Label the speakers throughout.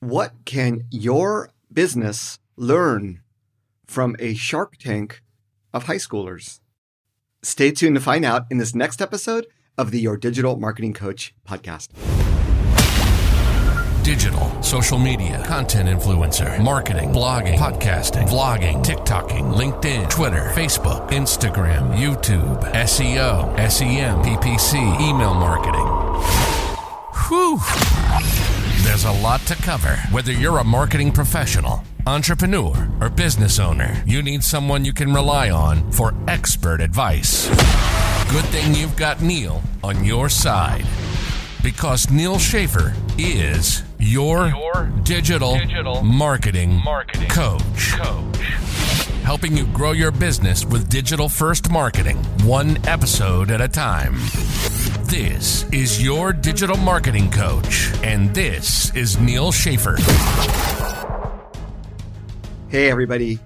Speaker 1: What can your business learn from a shark tank of high schoolers? Stay tuned to find out in this next episode of the Your Digital Marketing Coach podcast.
Speaker 2: Digital, social media, content influencer, marketing, blogging, podcasting, vlogging, TikToking, LinkedIn, Twitter, Facebook, Instagram, YouTube, SEO, SEM, PPC, email marketing. Whew. There's a lot to cover. Whether you're a marketing professional, entrepreneur, or business owner, you need someone you can rely on for expert advice. Good thing you've got Neal on your side. Because Neal Schaffer is your, your digital, digital marketing, marketing coach. coach. Helping you grow your business with digital first marketing, one episode at a time. This is your digital marketing coach, and this is Neal Schaffer.
Speaker 1: Hey, everybody.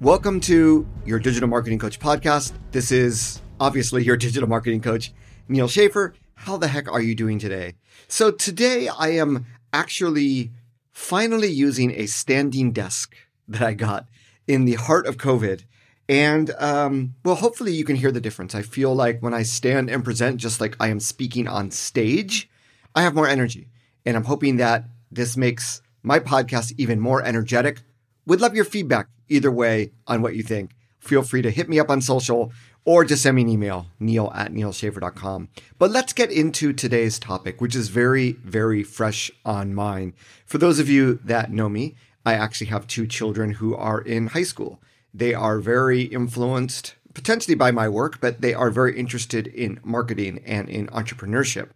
Speaker 1: Welcome to your Digital Marketing Coach podcast. This is obviously your digital marketing coach, Neal Schaffer. How the heck are you doing today? So, today I am actually finally using a standing desk that I got in the heart of COVID and um, well, hopefully you can hear the difference. I feel like when I stand and present, just like I am speaking on stage, I have more energy. And I'm hoping that this makes my podcast even more energetic. Would love your feedback either way on what you think. Feel free to hit me up on social or just send me an email, neal at nealschaffer.com. But let's get into today's topic, which is very, very fresh on mine. For those of you that know me, I actually have two children who are in high school. They are very influenced potentially by my work, but they are very interested in marketing and in entrepreneurship.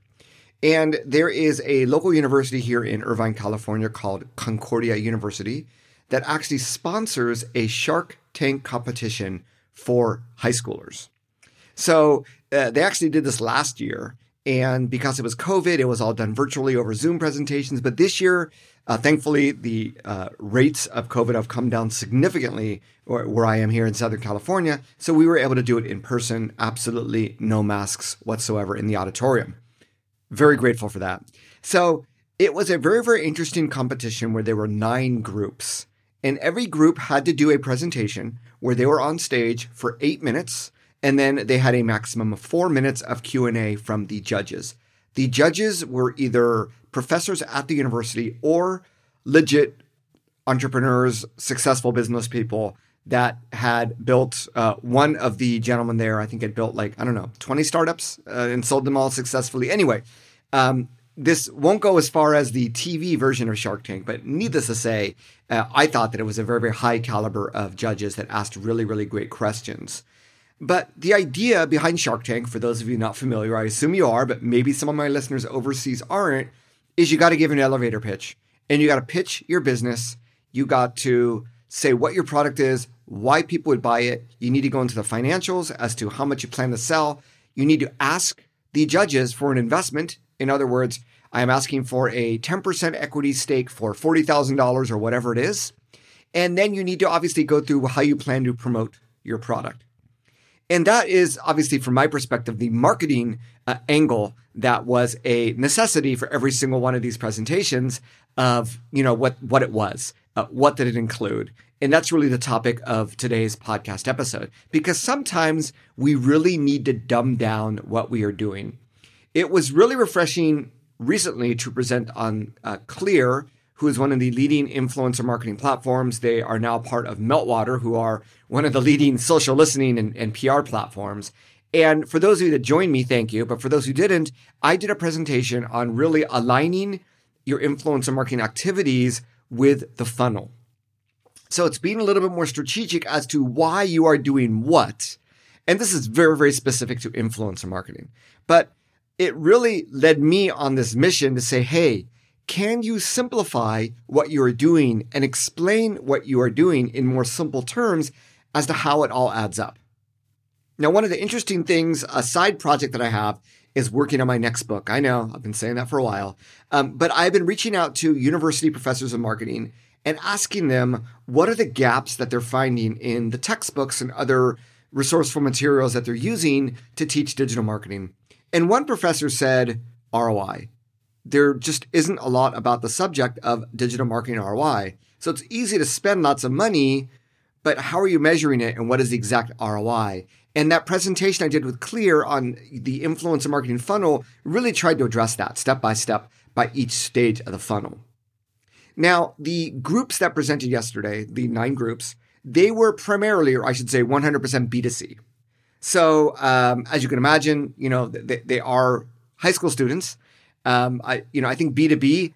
Speaker 1: And there is a local university here in Irvine, California called Concordia University that actually sponsors a Shark Tank competition for high schoolers. So uh, they actually did this last year. And because it was COVID, it was all done virtually over Zoom presentations. But this year, uh, thankfully, the uh, rates of COVID have come down significantly where I am here in Southern California. So we were able to do it in person, absolutely no masks whatsoever in the auditorium. Very grateful for that. So it was a very, very interesting competition where there were nine groups. And every group had to do a presentation where they were on stage for eight minutes, and then they had a maximum of four minutes of Q&A from the judges. The judges were either professors at the university or legit entrepreneurs, successful business people that had built uh, one of the gentlemen there, I think had built like, I don't know, 20 startups uh, and sold them all successfully. Anyway, um, this won't go as far as the TV version of Shark Tank, but needless to say, uh, I thought that it was a very, very high caliber of judges that asked really, really great questions. But the idea behind Shark Tank, for those of you not familiar, I assume you are, but maybe some of my listeners overseas aren't, is you got to give an elevator pitch and you got to pitch your business. You got to say what your product is, why people would buy it. You need to go into the financials as to how much you plan to sell. You need to ask the judges for an investment. In other words, I am asking for a 10% equity stake for $40,000 or whatever it is. And then you need to obviously go through how you plan to promote your product. And that is obviously, from my perspective, the marketing uh, angle that was a necessity for every single one of these presentations of, you know, what, what it was, uh, what did it include. And that's really the topic of today's podcast episode, because sometimes we really need to dumb down what we are doing. It was really refreshing recently to present on uh, Klear, who is one of the leading influencer marketing platforms. They are now part of Meltwater, who are one of the leading social listening and, and PR platforms. And for those of you that joined me, thank you. But for those who didn't, I did a presentation on really aligning your influencer marketing activities with the funnel. So it's being a little bit more strategic as to why you are doing what. And this is very, very specific to influencer marketing. But it really led me on this mission to say, hey, can you simplify what you are doing and explain what you are doing in more simple terms as to how it all adds up? Now, one of the interesting things, a side project that I have is working on my next book. I know I've been saying that for a while, um, but I've been reaching out to university professors of marketing and asking them what are the gaps that they're finding in the textbooks and other resourceful materials that they're using to teach digital marketing. And one professor said ROI. There just isn't a lot about the subject of digital marketing ROI. So it's easy to spend lots of money, but how are you measuring it and what is the exact ROI? And that presentation I did with Klear on the influencer marketing funnel really tried to address that step by step by each stage of the funnel. Now, the groups that presented yesterday, the nine groups, they were primarily, or I should say 100% B2C. So, um, as you can imagine, you know, they, they are high school students. Um, I, you know, I think B2B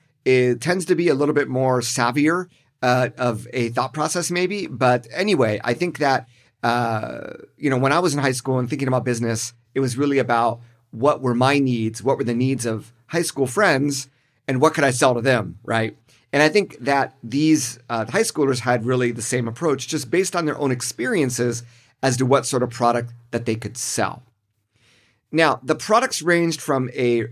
Speaker 1: tends to be a little bit more savvier uh, of a thought process, maybe. But anyway, I think that, uh, you know, when I was in high school and thinking about business, it was really about what were my needs, what were the needs of high school friends, and what could I sell to them, right? And I think that these uh, high schoolers had really the same approach, just based on their own experiences as to what sort of product that they could sell. Now, the products ranged from a,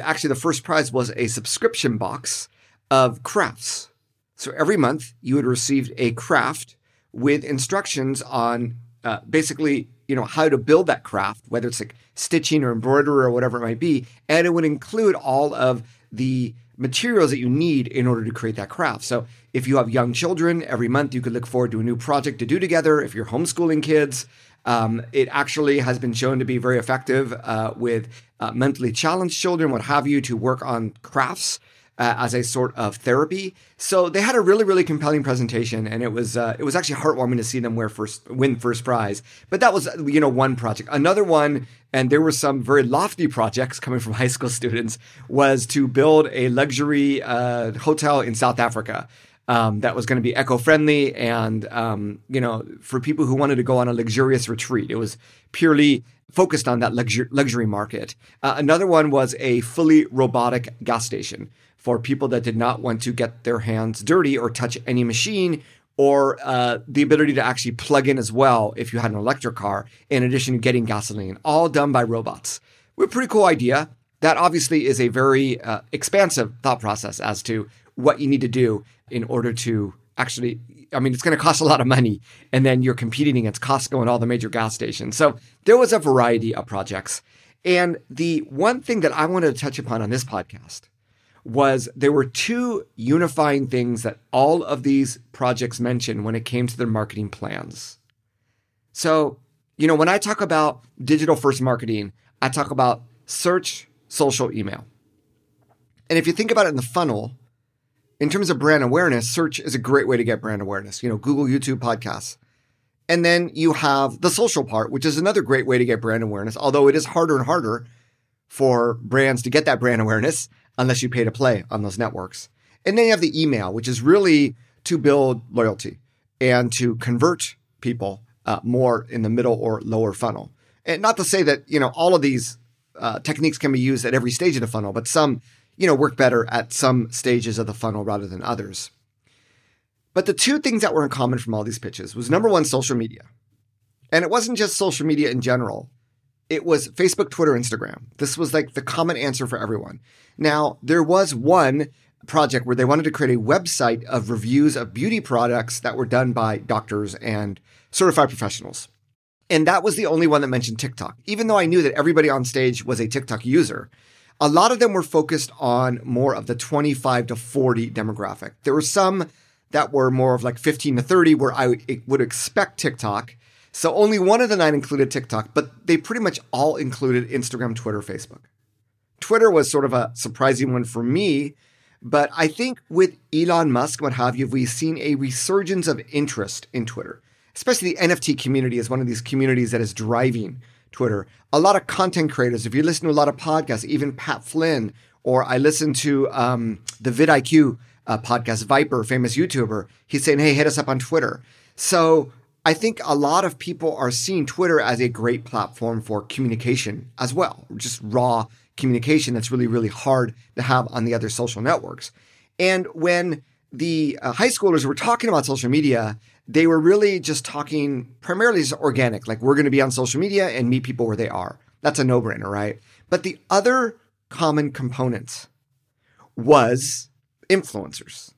Speaker 1: actually, the first prize was a subscription box of crafts. So every month you would receive a craft with instructions on uh, basically, you know, how to build that craft, whether it's like stitching or embroidery or whatever it might be. And it would include all of the materials that you need in order to create that craft. So if you have young children, every month you could look forward to a new project to do together. If you're homeschooling kids, um, it actually has been shown to be very effective uh, with uh, mentally challenged children, what have you, to work on crafts uh, as a sort of therapy. So they had a really, really compelling presentation, and it was uh, it was actually heartwarming to see them wear first win first prize. But that was you know one project. Another one, and there were some very lofty projects coming from high school students, was to build a luxury uh, hotel in South Africa. Um, that was going to be eco-friendly and um, you know for people who wanted to go on a luxurious retreat. It was purely focused on that luxury, luxury market. Uh, another one was a fully robotic gas station for people that did not want to get their hands dirty or touch any machine or uh, the ability to actually plug in as well if you had an electric car, in addition to getting gasoline, all done by robots. A pretty cool idea. That obviously is a very uh, expansive thought process as to what you need to do in order to actually. I mean, it's going to cost a lot of money, and then you're competing against Costco and all the major gas stations. So there was a variety of projects. And the one thing that I wanted to touch upon on this podcast was there were two unifying things that all of these projects mentioned when it came to their marketing plans. So, you know, when I talk about digital first marketing, I talk about search, social, email. And if you think about it in the funnel, in terms of brand awareness, search is a great way to get brand awareness. You know, Google, YouTube, podcasts. And then you have the social part, which is another great way to get brand awareness, although it is harder and harder for brands to get that brand awareness unless you pay to play on those networks. And then you have the email, which is really to build loyalty and to convert people uh, more in the middle or lower funnel. And not to say that, you know, all of these uh, techniques can be used at every stage of the funnel, but some, you know, work better at some stages of the funnel rather than others. But the two things that were in common from all these pitches was number one, social media. And it wasn't just social media in general it was Facebook, Twitter, Instagram. This was like the common answer for everyone. Now, there was one project where they wanted to create a website of reviews of beauty products that were done by doctors and certified professionals. And that was the only one that mentioned TikTok. Even though I knew that everybody on stage was a TikTok user, a lot of them were focused on more of the 25 to 40 demographic. There were some that were more of like 15 to 30 where I would expect TikTok so only one of the nine included TikTok, but they pretty much all included Instagram, Twitter, Facebook. Twitter was sort of a surprising one for me, but I think with Elon Musk, what have you, we've seen a resurgence of interest in Twitter, especially the NFT community is one of these communities that is driving Twitter. A lot of content creators, if you listen to a lot of podcasts, even Pat Flynn, or I listen to um, the vidIQ uh, podcast, Viper, famous YouTuber, he's saying, hey, hit us up on Twitter. So I think a lot of people are seeing Twitter as a great platform for communication as well, just raw communication that's really, really hard to have on the other social networks. And when the uh, high schoolers were talking about social media, they were really just talking primarily just organic, like we're going to be on social media and meet people where they are. That's a no brainer, right? But the other common component was influencers.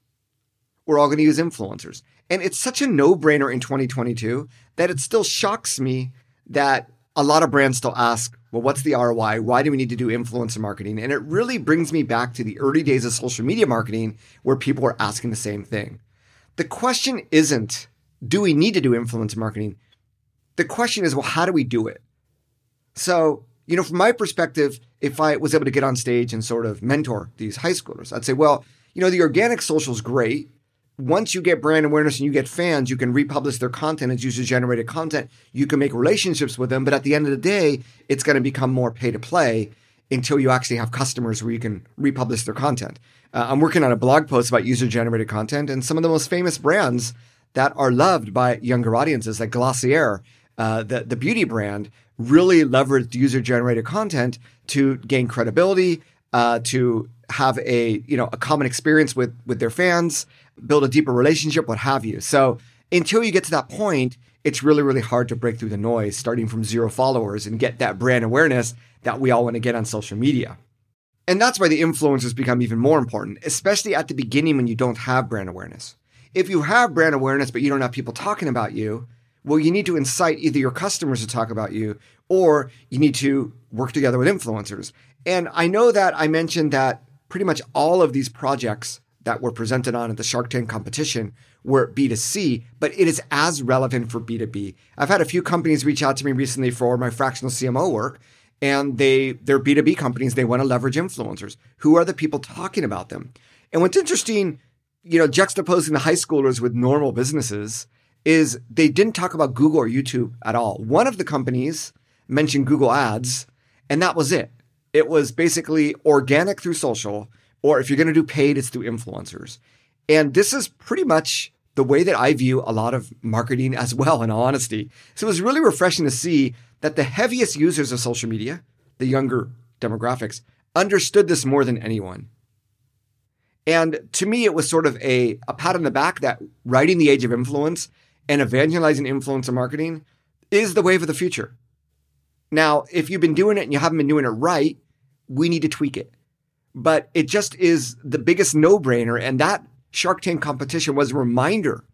Speaker 1: We're all going to use influencers. And it's such a no brainer in 2022 that it still shocks me that a lot of brands still ask, Well, what's the ROI? Why do we need to do influencer marketing? And it really brings me back to the early days of social media marketing where people were asking the same thing. The question isn't, do we need to do influencer marketing? The question is, well, how do we do it? So, you know, from my perspective, if I was able to get on stage and sort of mentor these high schoolers, I'd say, well, you know, the organic social is great once you get brand awareness and you get fans, you can republish their content as user generated content. You can make relationships with them. But at the end of the day, it's going to become more pay to play until you actually have customers where you can republish their content. Uh, I'm working on a blog post about user generated content and some of the most famous brands that are loved by younger audiences, like Glossier, uh, the, the beauty brand, really leveraged user generated content to gain credibility, uh, to have a you know a common experience with with their fans build a deeper relationship, what have you. So until you get to that point, it's really, really hard to break through the noise starting from zero followers and get that brand awareness that we all want to get on social media. And that's why the influencers become even more important, especially at the beginning when you don't have brand awareness. If you have brand awareness, but you don't have people talking about you, well, you need to incite either your customers to talk about you or you need to work together with influencers. And I know that I mentioned that pretty much all of these projects that were presented on at the Shark Tank competition were B2C, but it is as relevant for B2B. I've had a few companies reach out to me recently for my fractional CMO work, and they they're B2B companies, they want to leverage influencers. Who are the people talking about them? And what's interesting, you know, juxtaposing the high schoolers with normal businesses is they didn't talk about Google or YouTube at all. One of the companies mentioned Google Ads, and that was it. It was basically organic through social or if you're going to do paid, it's through influencers. And this is pretty much the way that I view a lot of marketing as well, in all honesty. So it was really refreshing to see that the heaviest users of social media, the younger demographics, understood this more than anyone. And to me, it was sort of a, a pat on the back that writing the age of influence and evangelizing influencer marketing is the wave of the future. Now, if you've been doing it and you haven't been doing it right, we need to tweak it but it just is the biggest no brainer. And that Shark Tank competition was a reminder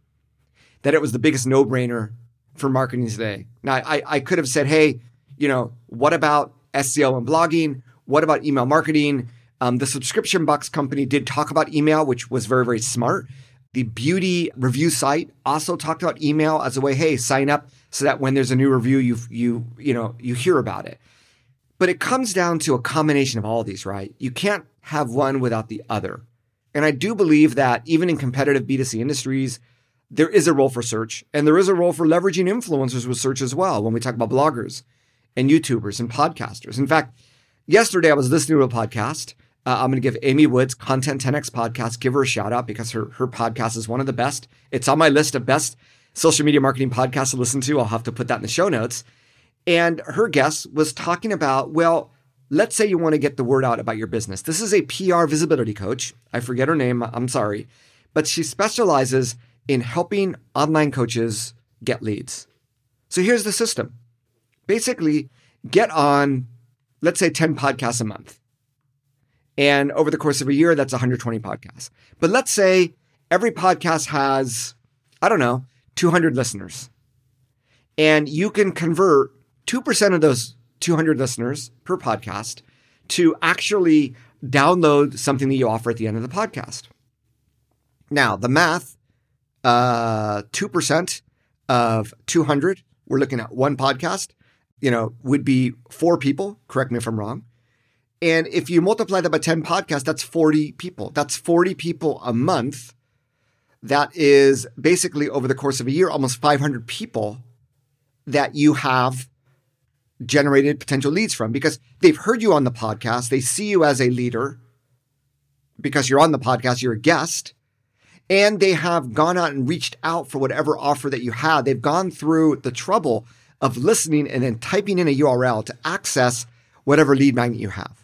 Speaker 1: that it was the biggest no brainer for marketing today. Now, I, I could have said, hey, you know, what about SEO and blogging? What about email marketing? Um, the subscription box company did talk about email, which was very, very smart. The beauty review site also talked about email as a way, hey, sign up so that when there's a new review, you you you know you hear about it. But it comes down to a combination of all of these, right? You can't have one without the other. And I do believe that even in competitive B2C industries, there is a role for search and there is a role for leveraging influencers with search as well when we talk about bloggers and YouTubers and podcasters. In fact, yesterday I was listening to a podcast. Uh, I'm going to give Amy Woods Content 10X podcast, give her a shout out because her, her podcast is one of the best. It's on my list of best social media marketing podcasts to listen to. I'll have to put that in the show notes. And her guest was talking about, well, let's say you want to get the word out about your business. This is a PR visibility coach. I forget her name, I'm sorry, but she specializes in helping online coaches get leads. So here's the system basically, get on, let's say, 10 podcasts a month. And over the course of a year, that's 120 podcasts. But let's say every podcast has, I don't know, 200 listeners. And you can convert 2% of those 200 listeners per podcast to actually download something that you offer at the end of the podcast. Now, the math uh, 2% of 200, we're looking at one podcast, you know, would be four people. Correct me if I'm wrong. And if you multiply that by 10 podcasts, that's 40 people. That's 40 people a month. That is basically over the course of a year, almost 500 people that you have generated potential leads from because they've heard you on the podcast. They see you as a leader because you're on the podcast, you're a guest, and they have gone out and reached out for whatever offer that you had. They've gone through the trouble of listening and then typing in a URL to access whatever lead magnet you have.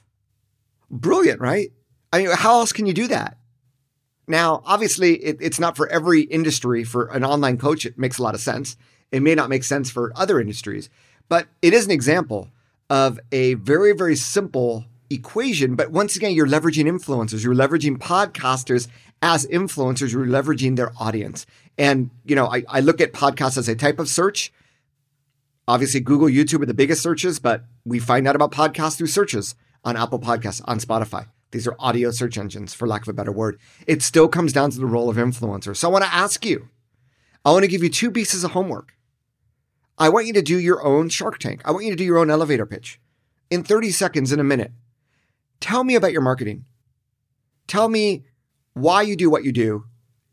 Speaker 1: Brilliant, right? I mean, how else can you do that? Now, obviously, it, it's not for every industry. For an online coach, it makes a lot of sense. It may not make sense for other industries. But it is an example of a very, very simple equation. But once again, you're leveraging influencers, you're leveraging podcasters as influencers, you're leveraging their audience. And, you know, I, I look at podcasts as a type of search. Obviously, Google, YouTube are the biggest searches, but we find out about podcasts through searches on Apple Podcasts, on Spotify. These are audio search engines, for lack of a better word. It still comes down to the role of influencer. So I want to ask you, I want to give you two pieces of homework. I want you to do your own Shark Tank. I want you to do your own elevator pitch in 30 seconds, in a minute. Tell me about your marketing. Tell me why you do what you do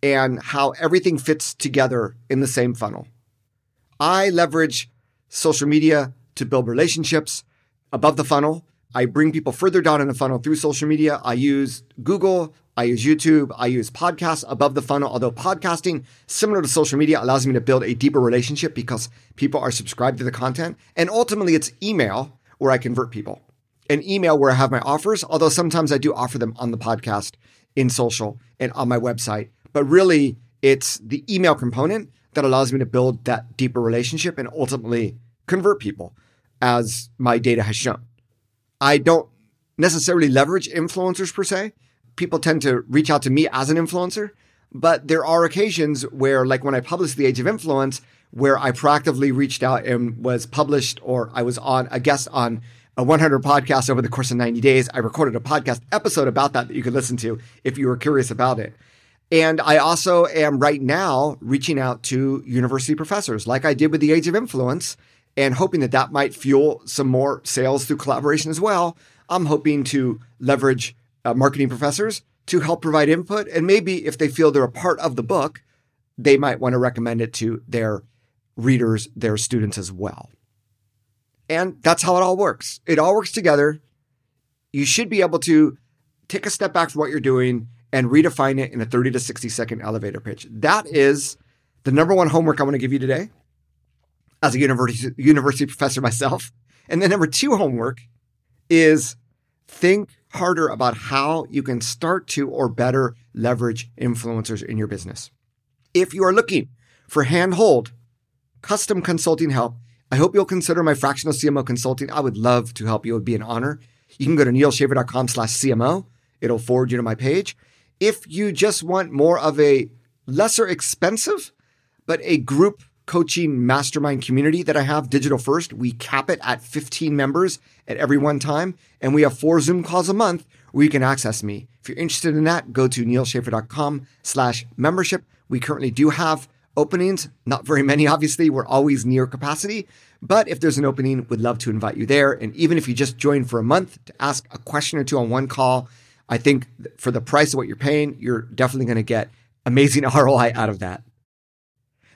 Speaker 1: and how everything fits together in the same funnel. I leverage social media to build relationships above the funnel. I bring people further down in the funnel through social media. I use Google, I use YouTube, I use podcasts above the funnel. Although podcasting, similar to social media, allows me to build a deeper relationship because people are subscribed to the content. And ultimately, it's email where I convert people. An email where I have my offers, although sometimes I do offer them on the podcast, in social, and on my website. But really, it's the email component that allows me to build that deeper relationship and ultimately convert people, as my data has shown. I don't necessarily leverage influencers per se. People tend to reach out to me as an influencer, but there are occasions where, like when I published The Age of Influence, where I proactively reached out and was published or I was on a guest on a 100 podcast over the course of 90 days. I recorded a podcast episode about that that you could listen to if you were curious about it. And I also am right now reaching out to university professors like I did with the Age of Influence and hoping that that might fuel some more sales through collaboration as well. I'm hoping to leverage uh, marketing professors to help provide input. And maybe if they feel they're a part of the book, they might want to recommend it to their readers, their students as well. And that's how it all works. It all works together. You should be able to take a step back from what you're doing and redefine it in a 30 to 60 second elevator pitch. That is the number one homework I want to give you today as a university, university professor myself. And then number two homework is think harder about how you can start to or better leverage influencers in your business. If you are looking for handhold, custom consulting help, I hope you'll consider my fractional CMO consulting. I would love to help you. It would be an honor. You can go to nealschaffer.com slash CMO. It'll forward you to my page. If you just want more of a lesser expensive, but a group coaching mastermind community that I have, Digital First, we cap it at 15 members at every one time. And we have four Zoom calls a month where you can access me. If you're interested in that, go to nealschaffer.com slash membership. We currently do have openings, not very many, obviously. We're always near capacity. But if there's an opening, we'd love to invite you there. And even if you just join for a month to ask a question or two on one call, I think for the price of what you're paying, you're definitely going to get amazing ROI out of that.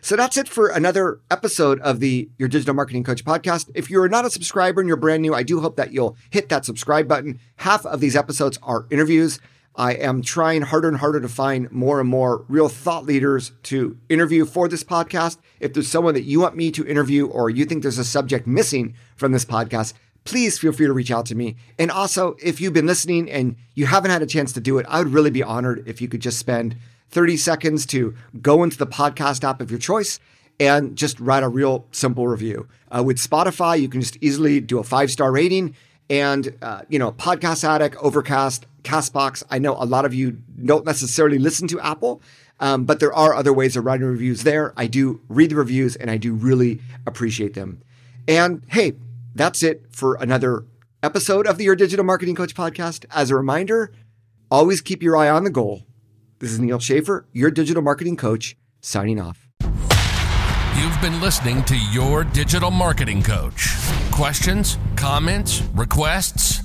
Speaker 1: So that's it for another episode of the Your Digital Marketing Coach podcast. If you're not a subscriber and you're brand new, I do hope that you'll hit that subscribe button. Half of these episodes are interviews. I am trying harder and harder to find more and more real thought leaders to interview for this podcast. If there's someone that you want me to interview or you think there's a subject missing from this podcast, please feel free to reach out to me. And also, if you've been listening and you haven't had a chance to do it, I would really be honored if you could just spend 30 seconds to go into the podcast app of your choice and just write a real simple review. Uh, with Spotify, you can just easily do a five star rating. And, uh, you know, Podcast Addict, Overcast, Castbox. I know a lot of you don't necessarily listen to Apple, um, but there are other ways of writing reviews there. I do read the reviews and I do really appreciate them. And hey, that's it for another episode of the Your Digital Marketing Coach podcast. As a reminder, always keep your eye on the goal. This is Neal Schaffer, your digital marketing coach, signing off.
Speaker 2: You've been listening to Your Digital Marketing Coach. Questions, comments, requests?